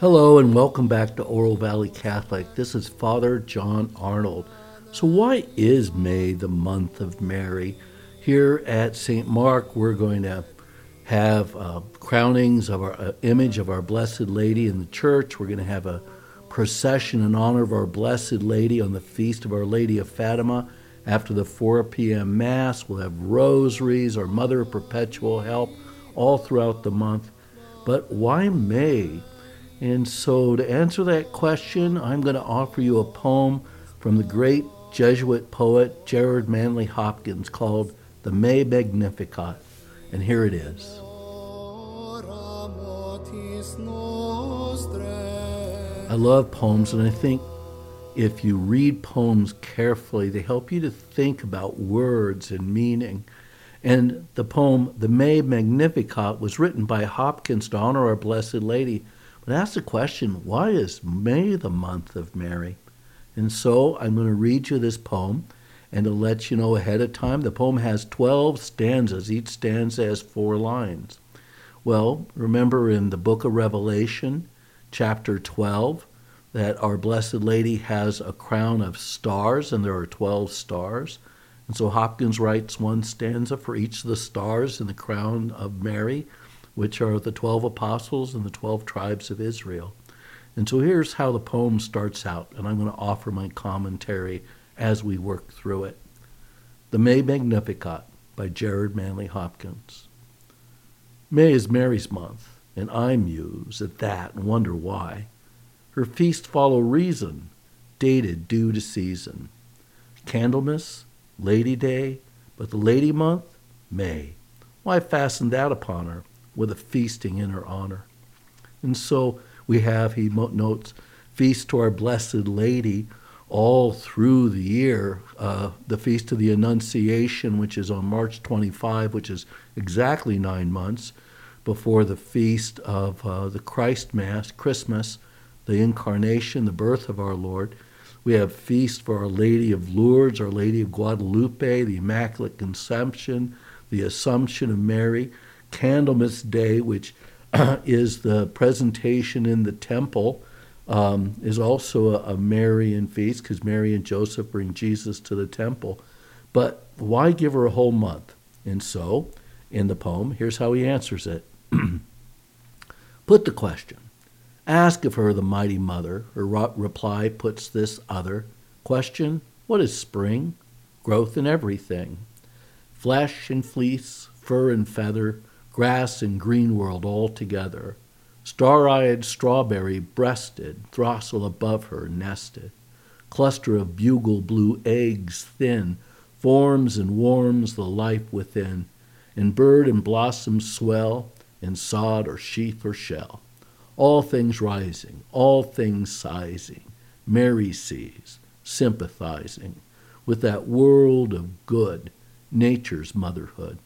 Hello and welcome back to Oro Valley Catholic. This is Father John Arnold. So, why is May the month of Mary? Here at St. Mark, we're going to have uh, crownings of our uh, image of our Blessed Lady in the church. We're going to have a procession in honor of our Blessed Lady on the feast of Our Lady of Fatima. After the 4 p.m. Mass, we'll have rosaries, our Mother of Perpetual Help, all throughout the month. But why May? And so, to answer that question, I'm going to offer you a poem from the great Jesuit poet Gerard Manley Hopkins called The May Magnificat. And here it is. I love poems, and I think if you read poems carefully, they help you to think about words and meaning. And the poem, The May Magnificat, was written by Hopkins to honor our Blessed Lady but ask the question why is May the month of Mary? And so I'm going to read you this poem. And to let you know ahead of time, the poem has 12 stanzas. Each stanza has four lines. Well, remember in the book of Revelation, chapter 12, that our Blessed Lady has a crown of stars, and there are 12 stars. And so Hopkins writes one stanza for each of the stars in the crown of Mary which are the 12 apostles and the 12 tribes of Israel. And so here's how the poem starts out, and I'm going to offer my commentary as we work through it. The May Magnificat by Gerard Manley Hopkins. May is Mary's month, and I muse at that and wonder why. Her feasts follow reason, dated due to season. Candlemas, Lady Day, but the Lady month, May. Why fasten that upon her? with a feasting in her honor. And so we have, he notes, feast to our Blessed Lady all through the year. Uh, the Feast of the Annunciation, which is on March 25, which is exactly nine months before the feast of uh, the Christ Mass, Christmas, the Incarnation, the birth of our Lord. We have feast for Our Lady of Lourdes, Our Lady of Guadalupe, the Immaculate Conception, the Assumption of Mary. Candlemas Day, which is the presentation in the temple, um, is also a, a Marian feast because Mary and Joseph bring Jesus to the temple. But why give her a whole month? And so, in the poem, here's how he answers it Put the question. Ask of her the mighty mother. Her reply puts this other question What is spring? Growth in everything. Flesh and fleece, fur and feather, grass and green world all together. Star eyed strawberry breasted, throstle above her nested. Cluster of bugle blue eggs thin, forms and warms the life within. And bird and blossom swell, in sod or sheath or shell. All things rising, all things sizing, Mary sees, sympathizing with that world of good, nature's motherhood.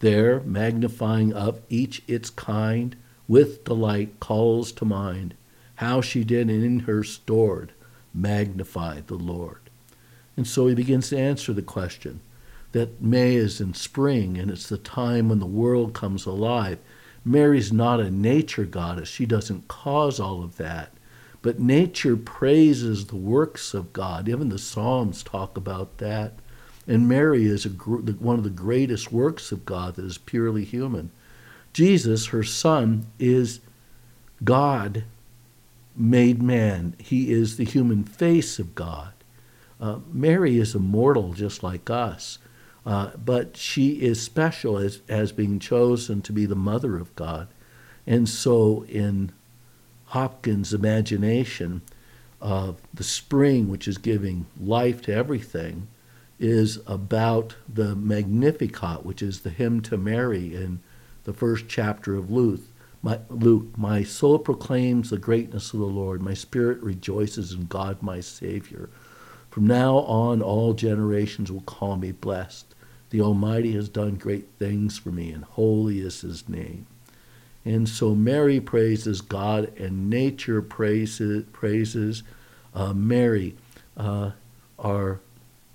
Their, magnifying of each its kind, with delight calls to mind how she did in her stored magnify the Lord. And so he begins to answer the question that May is in spring and it's the time when the world comes alive. Mary's not a nature goddess, she doesn't cause all of that. But nature praises the works of God. Even the Psalms talk about that. And Mary is one of the greatest works of God that is purely human. Jesus, her son, is God made man. He is the human face of God. Uh, Mary is immortal just like us, uh, but she is special as, as being chosen to be the mother of God. And so, in Hopkins' imagination, uh, the spring, which is giving life to everything, is about the Magnificat, which is the hymn to Mary in the first chapter of Luke. My, Luke, my soul proclaims the greatness of the Lord. My spirit rejoices in God my Savior. From now on, all generations will call me blessed. The Almighty has done great things for me, and holy is his name. And so Mary praises God, and nature praises, praises uh, Mary. Uh, our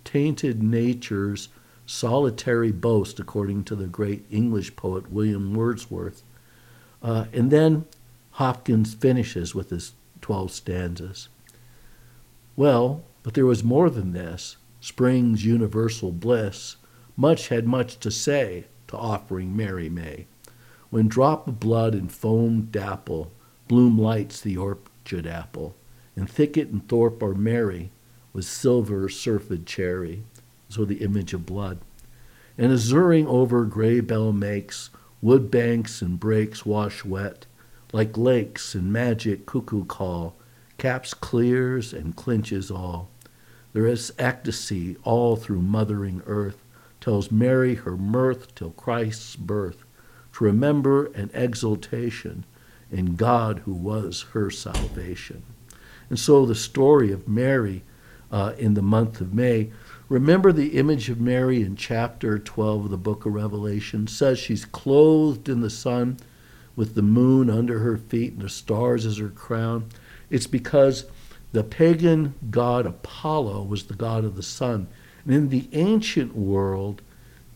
tainted nature's solitary boast, according to the great English poet William Wordsworth. Uh, and then Hopkins finishes with his 12 stanzas. Well, but there was more than this. Spring's universal bliss. Much had much to say to offering Mary May. When drop of blood and foam dapple, bloom lights the orchard apple, and thicket and thorpe are merry with silver surfed cherry, so the image of blood. And azuring over gray bell makes wood banks and brakes wash wet, like lakes in magic cuckoo call, caps clears and clinches all. There is ecstasy all through mothering earth, tells Mary her mirth till Christ's birth, to remember an exultation in God who was her salvation. And so the story of Mary uh, in the month of May. Remember the image of Mary in chapter 12 of the book of Revelation says she's clothed in the sun with the moon under her feet and the stars as her crown. It's because the pagan god Apollo was the god of the sun. In the ancient world,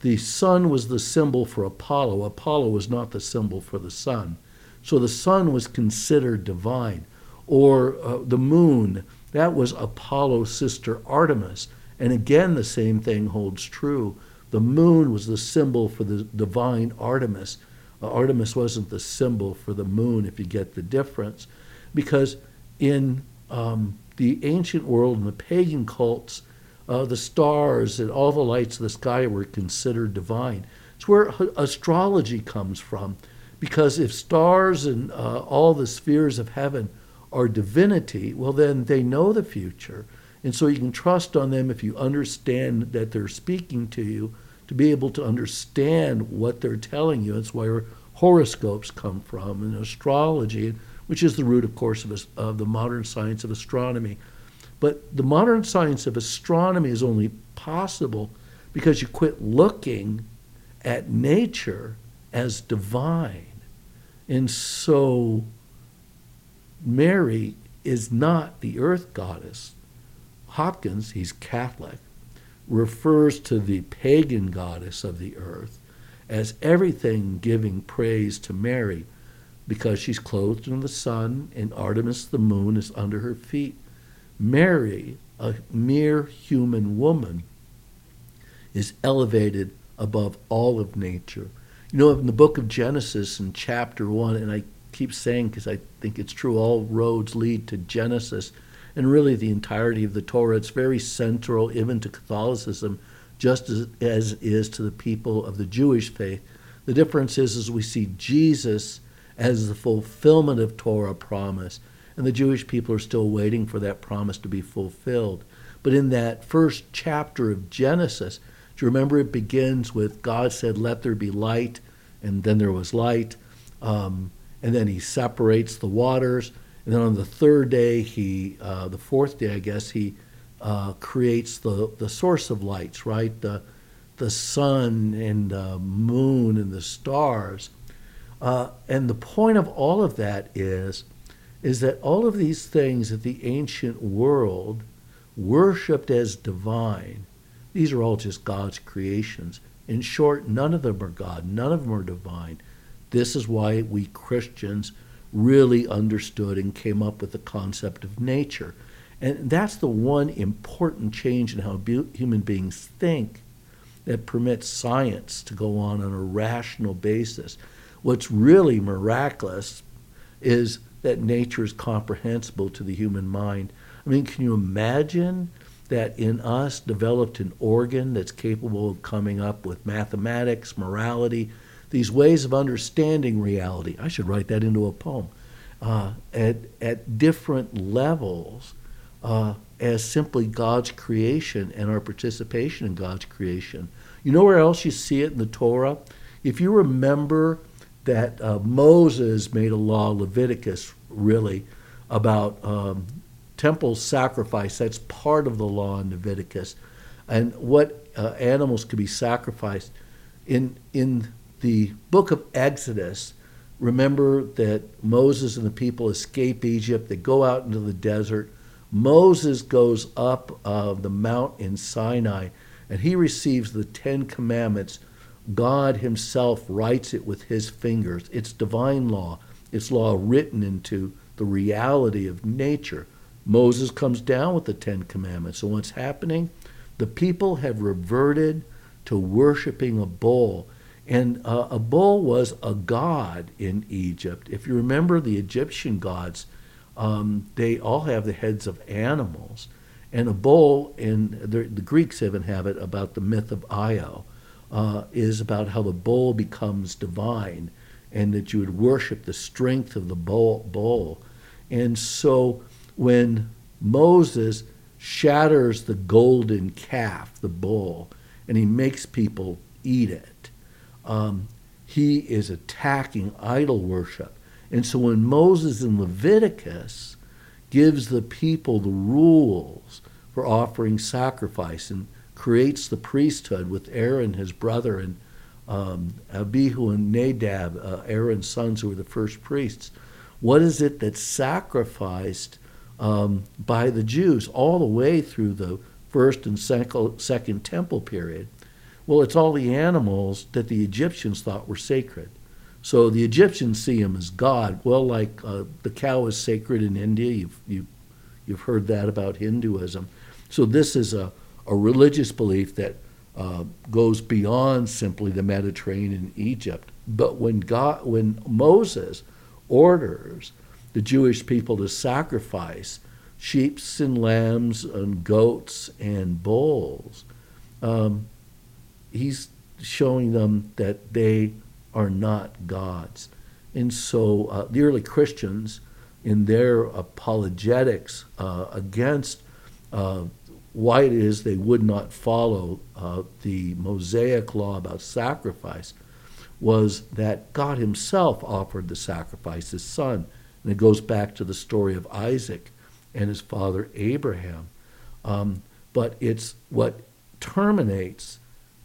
the sun was the symbol for Apollo. Apollo was not the symbol for the sun. So the sun was considered divine. Or uh, the moon, that was Apollo's sister Artemis. And again, the same thing holds true. The moon was the symbol for the divine Artemis. Uh, Artemis wasn't the symbol for the moon, if you get the difference. Because in um, the ancient world and the pagan cults, uh, the stars and all the lights of the sky were considered divine. It's where astrology comes from, because if stars and uh, all the spheres of heaven are divinity, well, then they know the future. And so you can trust on them if you understand that they're speaking to you to be able to understand what they're telling you. It's where horoscopes come from and astrology which is the root, of course, of, of the modern science of astronomy. But the modern science of astronomy is only possible because you quit looking at nature as divine. And so Mary is not the earth goddess. Hopkins, he's Catholic, refers to the pagan goddess of the earth as everything giving praise to Mary because she's clothed in the sun and Artemis the moon is under her feet. Mary, a mere human woman, is elevated above all of nature. You know, in the book of Genesis, in chapter 1, and I keep saying because I think it's true, all roads lead to Genesis, and really the entirety of the Torah, it's very central even to Catholicism, just as, as it is to the people of the Jewish faith. The difference is, is we see Jesus as the fulfillment of Torah promise. And the Jewish people are still waiting for that promise to be fulfilled. But in that first chapter of Genesis, do you remember it begins with God said, Let there be light, and then there was light. Um, and then he separates the waters. And then on the third day, he, uh, the fourth day, I guess, he uh, creates the, the source of lights, right? The, the sun and the moon and the stars. Uh, and the point of all of that is, is that all of these things that the ancient world worshipped as divine, these are all just God's creations. In short, none of them are God, none of them are divine. This is why we Christians really understood and came up with the concept of nature. And that's the one important change in how human beings think that permits science to go on on a rational basis. What's really miraculous is that nature is comprehensible to the human mind. I mean, can you imagine that in us developed an organ that's capable of coming up with mathematics, morality, these ways of understanding reality? I should write that into a poem. Uh, at, at different levels uh, as simply God's creation and our participation in God's creation. You know where else you see it in the Torah? If you remember that uh, Moses made a law, Leviticus, really, about um, temple sacrifice. That's part of the law in Leviticus, and what uh, animals could be sacrificed. In in the book of Exodus, remember that Moses and the people escape Egypt. They go out into the desert. Moses goes up uh, the mount in Sinai, and he receives the Ten Commandments God Himself writes it with His fingers. It's divine law, it's law written into the reality of nature. Moses comes down with the Ten Commandments. So what's happening? The people have reverted to worshiping a bull. And uh, a bull was a god in Egypt. If you remember the Egyptian gods, um, they all have the heads of animals. And a bull, in the, the Greeks even have it about the myth of Io, uh, is about how the bull becomes divine and that you would worship the strength of the bull. bull. And so when Moses shatters the golden calf, the bull, and he makes people eat it, um, he is attacking idol worship. And so when Moses in Leviticus gives the people the rules for offering sacrifice and creates the priesthood with Aaron, his brother, and um, Abihu and Nadab, uh, Aaron's sons, who were the first priests. What is it that's sacrificed um, by the Jews all the way through the first and second temple period? Well, it's all the animals that the Egyptians thought were sacred. So the Egyptians see him as God. Well, like uh, the cow is sacred in India, you've, you, you've heard that about Hinduism. So this is a, a religious belief that uh, goes beyond simply the Mediterranean and Egypt. But when God, when Moses orders the Jewish people to sacrifice sheep and lambs and goats and bulls, um, he's showing them that they are not gods. And so uh, the early Christians, in their apologetics uh, against uh, why it is they would not follow uh, the Mosaic law about sacrifice, was that God Himself offered the sacrifice, His Son. And it goes back to the story of Isaac and his father Abraham. Um, but it's what terminates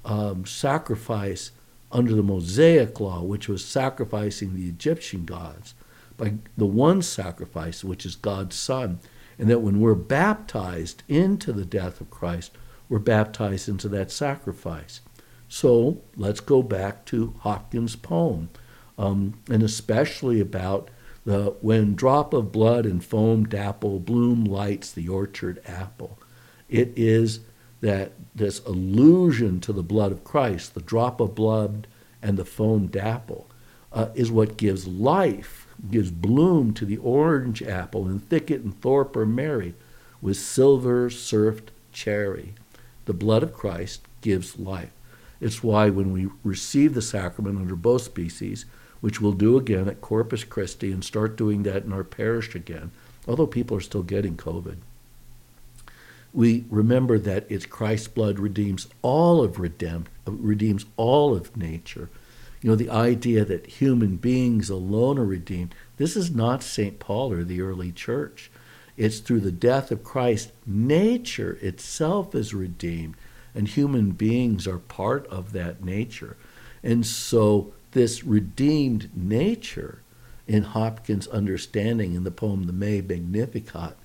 um, sacrifice under the Mosaic law, which was sacrificing the Egyptian gods, by the one sacrifice, which is God's Son. And that when we're baptized into the death of Christ, we're baptized into that sacrifice. So let's go back to Hopkins' poem, um, and especially about the when drop of blood and foam dapple, bloom lights the orchard apple. It is that this allusion to the blood of Christ, the drop of blood and the foam dapple, uh, is what gives life, gives bloom to the orange apple, and thicket and thorpe are married with silver surfed cherry. The blood of Christ gives life. It's why when we receive the sacrament under both species, which we'll do again at Corpus Christi and start doing that in our parish again, although people are still getting COVID, we remember that it's Christ's blood redeems all of redemp- redeems all of nature. You know, the idea that human beings alone are redeemed, this is not St. Paul or the early church. It's through the death of Christ, nature itself is redeemed, and human beings are part of that nature. And so, this redeemed nature, in Hopkins' understanding in the poem The May Magnificat,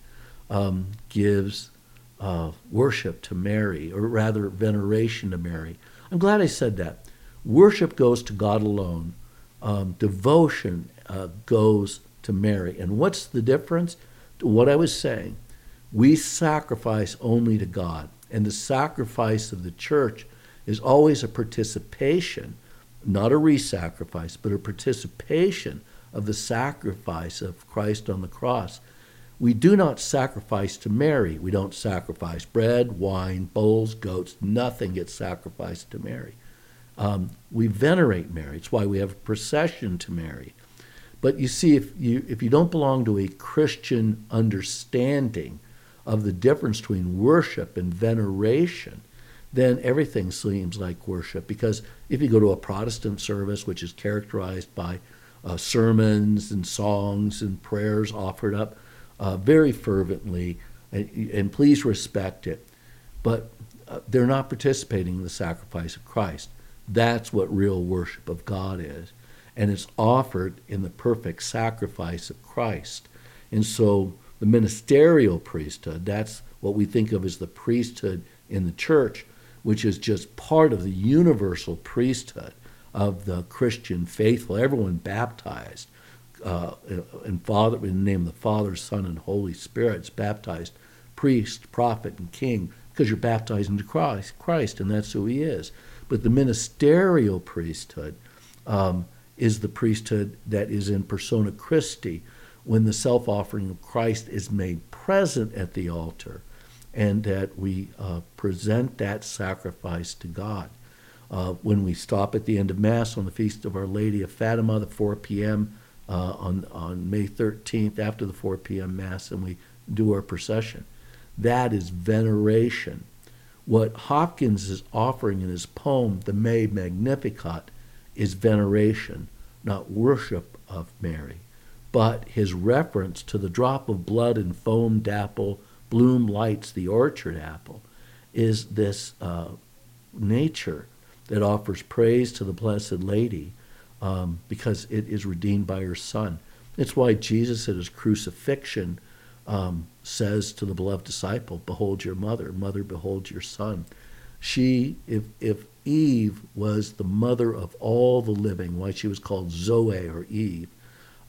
um, gives uh, worship to Mary, or rather veneration to Mary. I'm glad I said that. Worship goes to God alone. Um, devotion uh, goes to Mary. And what's the difference? To What I was saying, we sacrifice only to God, and the sacrifice of the church is always a participation, not a re-sacrifice, but a participation of the sacrifice of Christ on the cross. We do not sacrifice to Mary. We don't sacrifice bread, wine, bulls, goats. Nothing gets sacrificed to Mary. Um, we venerate Mary. It's why we have a procession to Mary. But you see, if you if you don't belong to a Christian understanding of the difference between worship and veneration, then everything seems like worship. Because if you go to a Protestant service, which is characterized by uh, sermons and songs and prayers offered up, uh, very fervently, and, and, please respect it. But uh, they're not participating in the sacrifice of Christ. That's what real worship of God is. And it's offered in the perfect sacrifice of Christ. And so the ministerial priesthood, that's what we think of as the priesthood in the church, which is just part of the universal priesthood of the Christian faithful, everyone baptized uh, in Father in the name of the Father, Son, and Holy Spirit is baptized priest, prophet, and king because you're baptized into Christ, Christ, and that's who He is. But the ministerial priesthood um, is the priesthood that is in persona Christi, when the self-offering of Christ is made present at the altar, and that we uh, present that sacrifice to God. Uh, when we stop at the end of Mass on the Feast of Our Lady of Fatima, the 4 p.m. Uh, on, on May 13th, after the 4 p.m. Mass, and we do our procession. That is veneration. What Hopkins is offering in his poem, The May Magnificat, is veneration, not worship of Mary, but his reference to the drop of blood and foamed apple, bloom lights the orchard apple, is this uh, nature that offers praise to the Blessed Lady um, because it is redeemed by her Son. It's why Jesus at his crucifixion um, says to the beloved disciple, Behold your mother, mother, behold your son. She, if, if Eve was the mother of all the living, why she was called Zoe or Eve,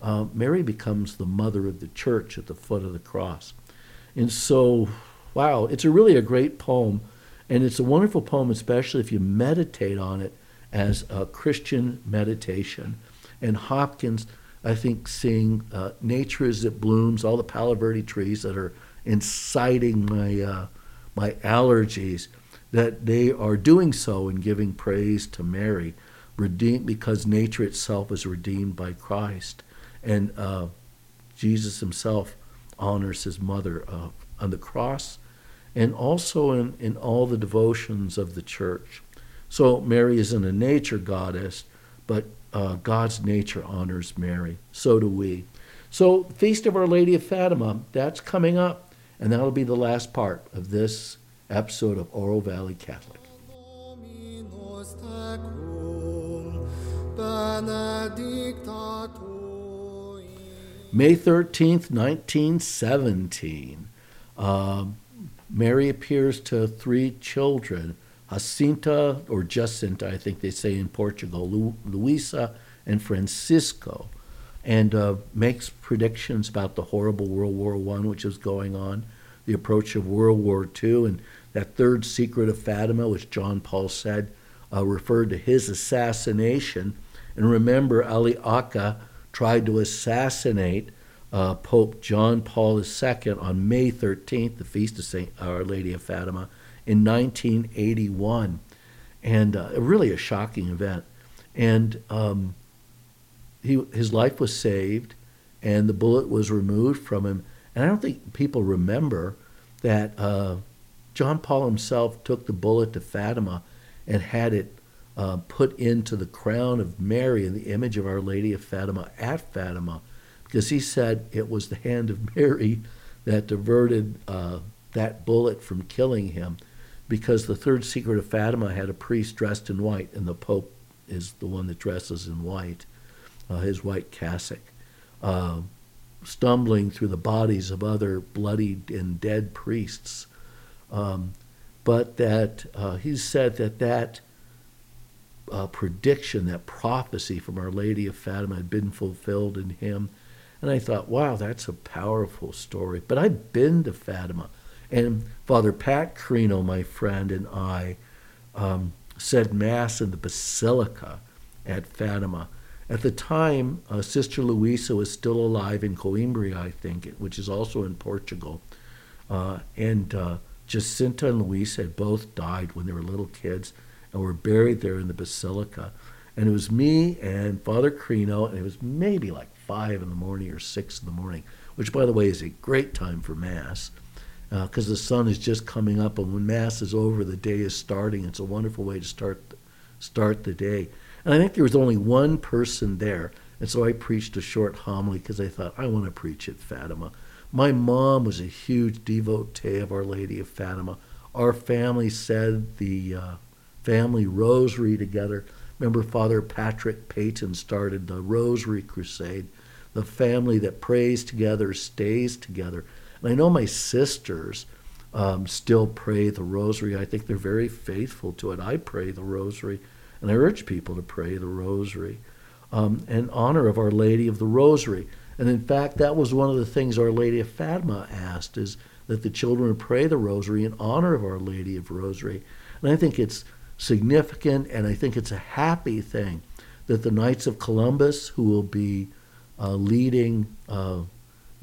uh, Mary becomes the mother of the church at the foot of the cross. And so, wow, it's a really a great poem. And it's a wonderful poem, especially if you meditate on it as a Christian meditation. And Hopkins, I think, seeing uh, nature as it blooms, all the Palo Verde trees that are inciting my, uh, my allergies, that they are doing so in giving praise to Mary, redeemed because nature itself is redeemed by Christ. And uh, Jesus himself honors his mother uh, on the cross and also in, in all the devotions of the church. So Mary isn't a nature goddess, but uh, God's nature honors Mary. So do we. So, Feast of Our Lady of Fatima, that's coming up, and that'll be the last part of this episode of Oro Valley Catholic. May 13th, 1917. Uh, Mary appears to three children Jacinta, or Jacinta, I think they say in Portugal, Lu- Luisa, and Francisco, and uh, makes predictions about the horrible World War I, which is going on, the approach of World War II, and that third secret of Fatima, which John Paul said uh, referred to his assassination. And remember, Ali tried to assassinate uh, Pope John Paul II on May 13th, the feast of Saint Our Lady of Fatima, in 1981, and uh, really a shocking event. And um, he, his life was saved, and the bullet was removed from him. And I don't think people remember that uh, John Paul himself took the bullet to Fatima and had it uh, put into the crown of Mary in the image of Our Lady of Fatima at Fatima, because he said it was the hand of Mary that diverted uh, that bullet from killing him because the third secret of Fatima had a priest dressed in white, and the Pope is the one that dresses in white, uh, his white cassock, uh, stumbling through the bodies of other bloodied and dead priests. Um, but that uh, he said that that uh, prediction, that prophecy from Our Lady of Fatima had been fulfilled in him. And I thought, wow, that's a powerful story. But I've been to Fatima. And Father Pat Carino, my friend, and I um, said Mass in the Basilica at Fatima. At the time, uh, Sister Luisa was still alive in Coimbra, I think, which is also in Portugal. Uh, and uh, Jacinta and Luisa had both died when they were little kids and were buried there in the Basilica. And it was me and Father Carino, and it was maybe like five in the morning or six in the morning, which, by the way, is a great time for Mass because uh, the sun is just coming up, and when Mass is over, the day is starting. It's a wonderful way to start start the day. And I think there was only one person there, and so I preached a short homily because I thought I want to preach at Fatima. My mom was a huge devotee of Our Lady of Fatima. Our family said the uh, family rosary together. Remember, Father Patrick Peyton started the Rosary Crusade. The family that prays together stays together. And I know my sisters um, still pray the rosary. I think they're very faithful to it. I pray the rosary, and I urge people to pray the rosary um, in honor of Our Lady of the Rosary. And in fact, that was one of the things Our Lady of Fatima asked is that the children pray the rosary in honor of Our Lady of Rosary. And I think it's significant and I think it's a happy thing that the Knights of Columbus, who will be uh, leading uh,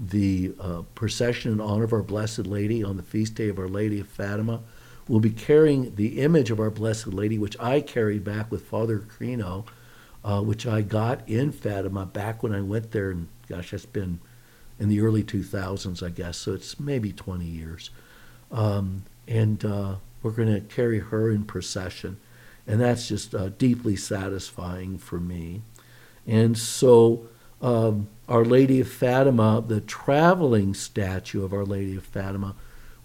the uh, procession in honor of our Blessed Lady on the feast day of Our Lady of Fatima, will be carrying the image of our Blessed Lady, which I carried back with Father Crino, uh, which I got in Fatima back when I went there. And gosh, that's been in the early 2000s, I guess. So it's maybe 20 years. Um, and uh, we're going to carry her in procession. And that's just uh, deeply satisfying for me. And so, um, Our Lady of Fatima, the traveling statue of Our Lady of Fatima,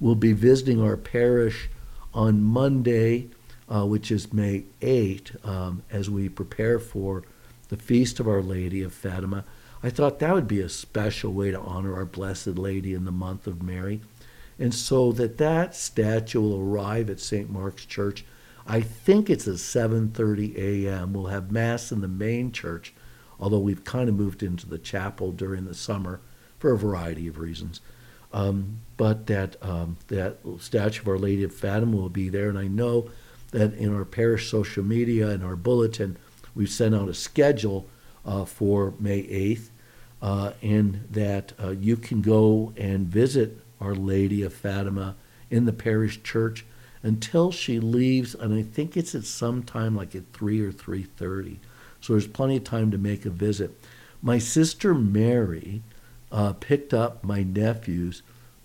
will be visiting our parish on Monday, uh, which is May 8, um, as we prepare for the Feast of Our Lady of Fatima. I thought that would be a special way to honor our Blessed Lady in the month of Mary. And so that that statue will arrive at St. Mark's Church. I think it's at 7:30 a.m. We'll have mass in the main church, although we've kind of moved into the chapel during the summer for a variety of reasons. Um, but that um, that statue of Our Lady of Fatima will be there, and I know that in our parish social media and our bulletin, we've sent out a schedule uh, for May 8th, uh, and that uh, you can go and visit our Lady of Fatima in the parish church until she leaves, and I think it's at some time like at three or three thirty. So there's plenty of time to make a visit. My sister Mary uh, picked up my nephews,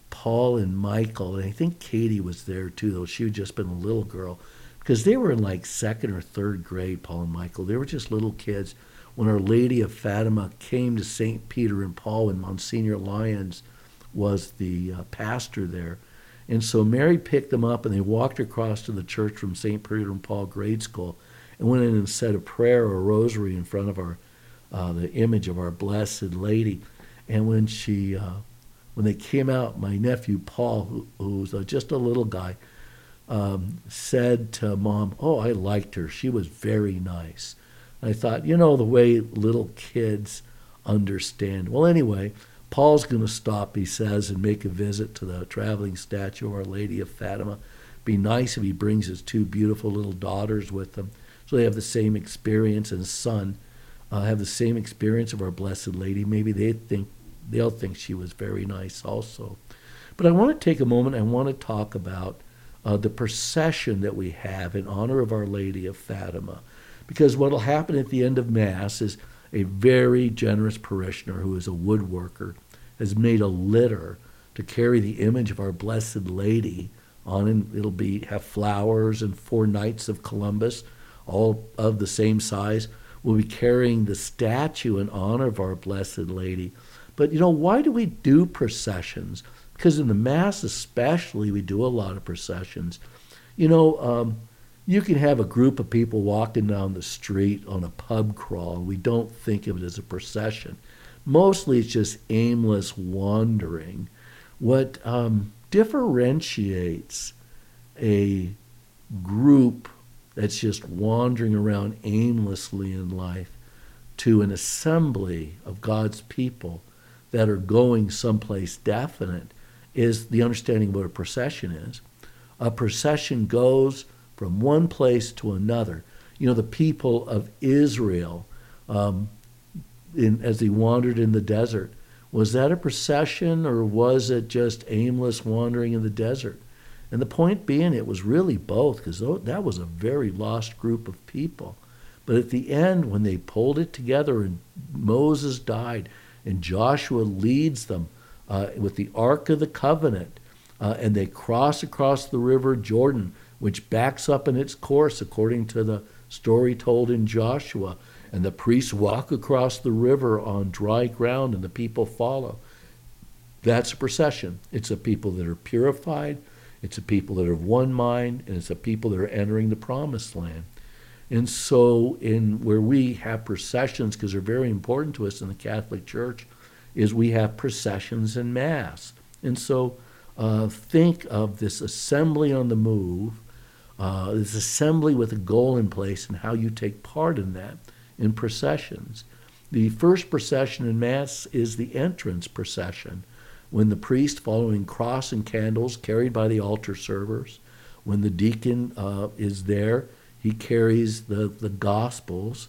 Paul and Michael, and I think Katie was there too, though she had just been a little girl, because they were in like second or third grade. Paul and Michael, they were just little kids when Our Lady of Fatima came to St. Peter and Paul and Monsignor Lyons was the uh, pastor there. And so Mary picked them up and they walked across to the church from St. Peter and Paul grade school and went in and said a prayer or a rosary in front of our uh, the image of our Blessed Lady. And when she uh, when they came out, my nephew Paul, who, was uh, just a little guy, um, said to mom, "Oh, I liked her. She was very nice." And I thought, you know, the way little kids understand. Well, anyway, Paul's going to stop, he says, and make a visit to the traveling statue of Our Lady of Fatima. Be nice if he brings his two beautiful little daughters with him, so they have the same experience, and son uh, have the same experience of Our Blessed Lady. Maybe they think they'll think she was very nice also. But I want to take a moment. I want to talk about uh, the procession that we have in honor of Our Lady of Fatima, because what will happen at the end of Mass is a very generous parishioner who is a woodworker, has made a litter to carry the image of our Blessed Lady on, and it'll be have flowers and four knights of Columbus, all of the same size. We'll be carrying the statue in honor of our Blessed Lady. But you know, why do we do processions? Because in the Mass, especially, we do a lot of processions. You know, um, you can have a group of people walking down the street on a pub crawl, and we don't think of it as a procession. Mostly it's just aimless wandering. What um, differentiates a group that's just wandering around aimlessly in life to an assembly of God's people that are going someplace definite is the understanding of what a procession is. A procession goes from one place to another. You know, the people of Israel, um, in, as they wandered in the desert, was that a procession or was it just aimless wandering in the desert? And the point being, it was really both, because that was a very lost group of people. But at the end, when they pulled it together and Moses died and Joshua leads them uh, with the Ark of the Covenant, uh, and they cross across the river Jordan, which backs up in its course according to the story told in Joshua. And the priests walk across the river on dry ground and the people follow. That's a procession. It's a people that are purified, it's a people that are of one mind, and it's a people that are entering the promised land. And so, in where we have processions, because they're very important to us in the Catholic Church, is we have processions and Mass. And so, uh, think of this assembly on the move, uh, this assembly with a goal in place, and how you take part in that in processions. The first procession in Mass is the entrance procession, when the priest, following cross and candles carried by the altar servers, when the deacon uh, is there, he carries the, the Gospels,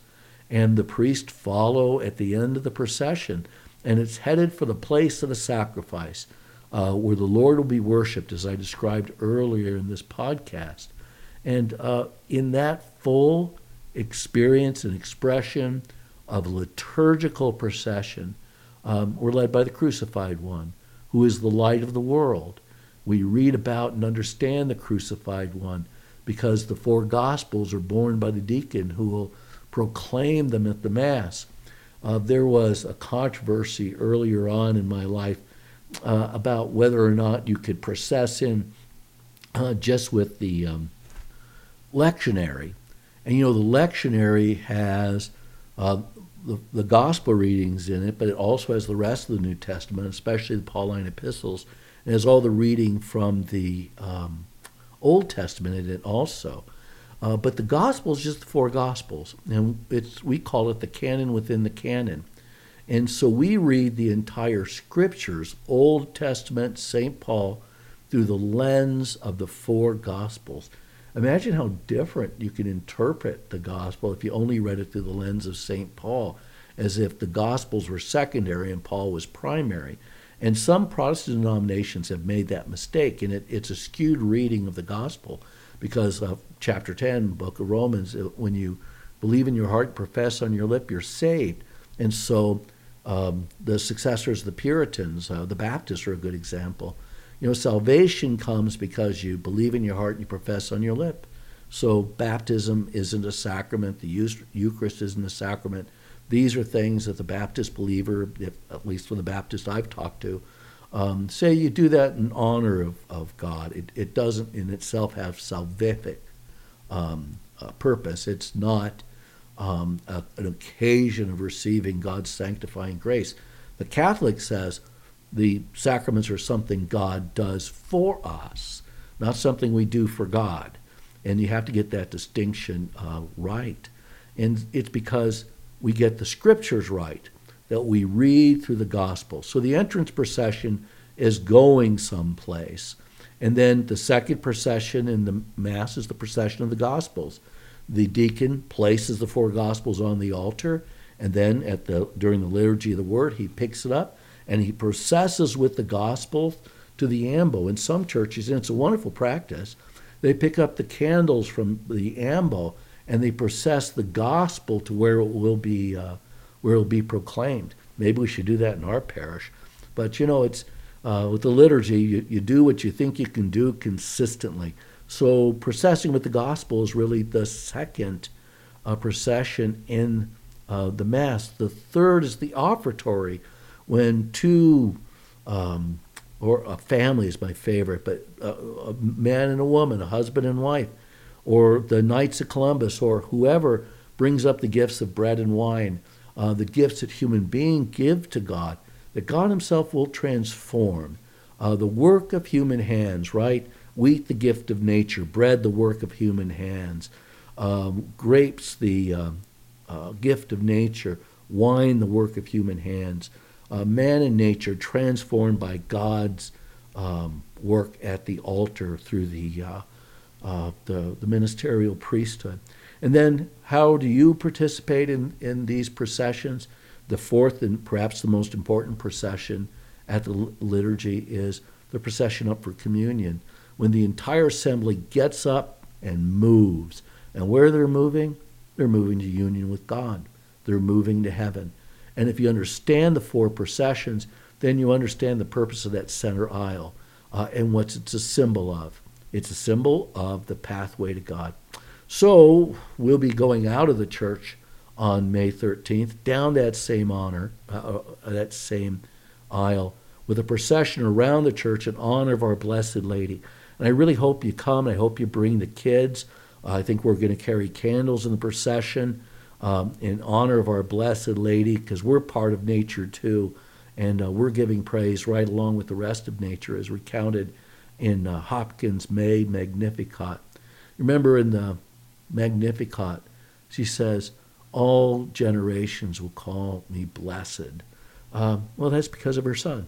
and the priest follow at the end of the procession, and it's headed for the place of the sacrifice, uh, where the Lord will be worshipped, as I described earlier in this podcast. And uh, in that full experience and expression of liturgical procession, um, we're led by the crucified one, who is the light of the world. We read about and understand the crucified one because the four gospels are borne by the deacon who will proclaim them at the Mass. Uh, there was a controversy earlier on in my life uh, about whether or not you could process in uh, just with the um, lectionary. And you know, the lectionary has uh, the, the gospel readings in it, but it also has the rest of the New Testament, especially the Pauline epistles. It has all the reading from the um, Old Testament in it also. Uh, but the gospel is just the four gospels, and it's we call it the canon within the canon. And so we read the entire scriptures, Old Testament, St. Paul, through the lens of the four gospels. Imagine how different you can interpret the gospel if you only read it through the lens of St. Paul, as if the gospels were secondary and Paul was primary. And some Protestant denominations have made that mistake, and it, it's a skewed reading of the gospel because of chapter 10, book of Romans, uh, when you believe in your heart, profess on your lip, you're saved. And so um, the successors of the Puritans, uh, the Baptists are a good example. You know, salvation comes because you believe in your heart and you profess on your lip. So baptism isn't a sacrament, the Eucharist isn't a sacrament these are things that the Baptist believer, at least from the Baptist I've talked to, um, say you do that in honor of, of God. It, it doesn't in itself have salvific um, uh, purpose. It's not um, a, an occasion of receiving God's sanctifying grace. The Catholic says the sacraments are something God does for us, not something we do for God. And you have to get that distinction uh, right. And it's because we get the scriptures right, that we read through the gospel. So the entrance procession is going someplace. And then the second procession in the Mass is the procession of the Gospels. The deacon places the four Gospels on the altar, and then at the during the liturgy of the Word, he picks it up and he processes with the Gospel to the ambo. In some churches, and it's a wonderful practice, they pick up the candles from the ambo and they process the gospel to where it will be uh, where it will be proclaimed. Maybe we should do that in our parish, but you know, it's uh, with the liturgy, you, you do what you think you can do consistently. So processing with the gospel is really the second uh, procession in uh, the mass. The third is the offertory, when two um, or a family is my favorite, but a, a man and a woman, a husband and wife or the Knights of Columbus, or whoever brings up the gifts of bread and wine, uh, the gifts that human beings give to God, that God Himself will transform. Uh, the work of human hands, right? Wheat, the gift of nature, bread, the work of human hands, um, grapes, the uh, uh gift of nature, wine, the work of human hands, uh, man and nature transformed by God's um, work at the altar through the uh, uh, the, the ministerial priesthood. And then, how do you participate in, in these processions? The fourth and perhaps the most important procession at the liturgy is the procession up for communion, when the entire assembly gets up and moves. And where they're moving, they're moving to union with God. They're moving to heaven. And if you understand the four processions, then you understand the purpose of that center aisle uh, and what it's a symbol of. It's a symbol of the pathway to God. So we'll be going out of the church on May 13th down that same honor, uh, uh, that same aisle, with a procession around the church in honor of our Blessed Lady. And I really hope you come. I hope you bring the kids. Uh, I think we're going to carry candles in the procession um, in honor of our Blessed Lady because we're part of nature too. And uh, we're giving praise right along with the rest of nature as recounted in uh, Hopkins' May Magnificat. Remember in the Magnificat, she says, All generations will call me blessed. Um, well, that's because of her son.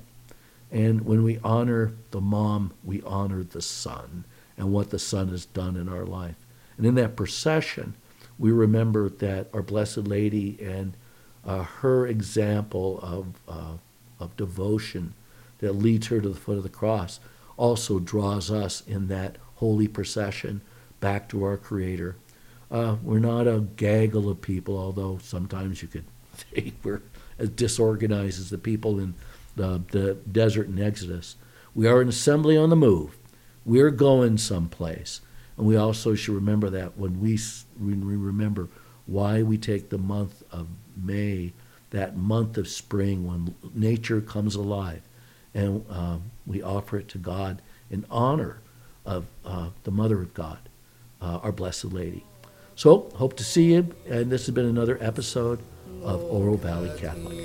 And when we honor the mom, we honor the son and what the son has done in our life. And in that procession, we remember that our Blessed Lady and uh, her example of, uh, of devotion that leads her to the foot of the cross also draws us in that holy procession back to our Creator. Uh, we're not a gaggle of people, although sometimes you could think we're as disorganized as the people in the, the desert in Exodus. We are an assembly on the move. We're going someplace. And we also should remember that when we, when we remember why we take the month of May, that month of spring when nature comes alive, and uh, we offer it to God in honor of uh, the Mother of God, uh, our Blessed Lady. So, hope to see you, and this has been another episode of Oro Valley Catholic.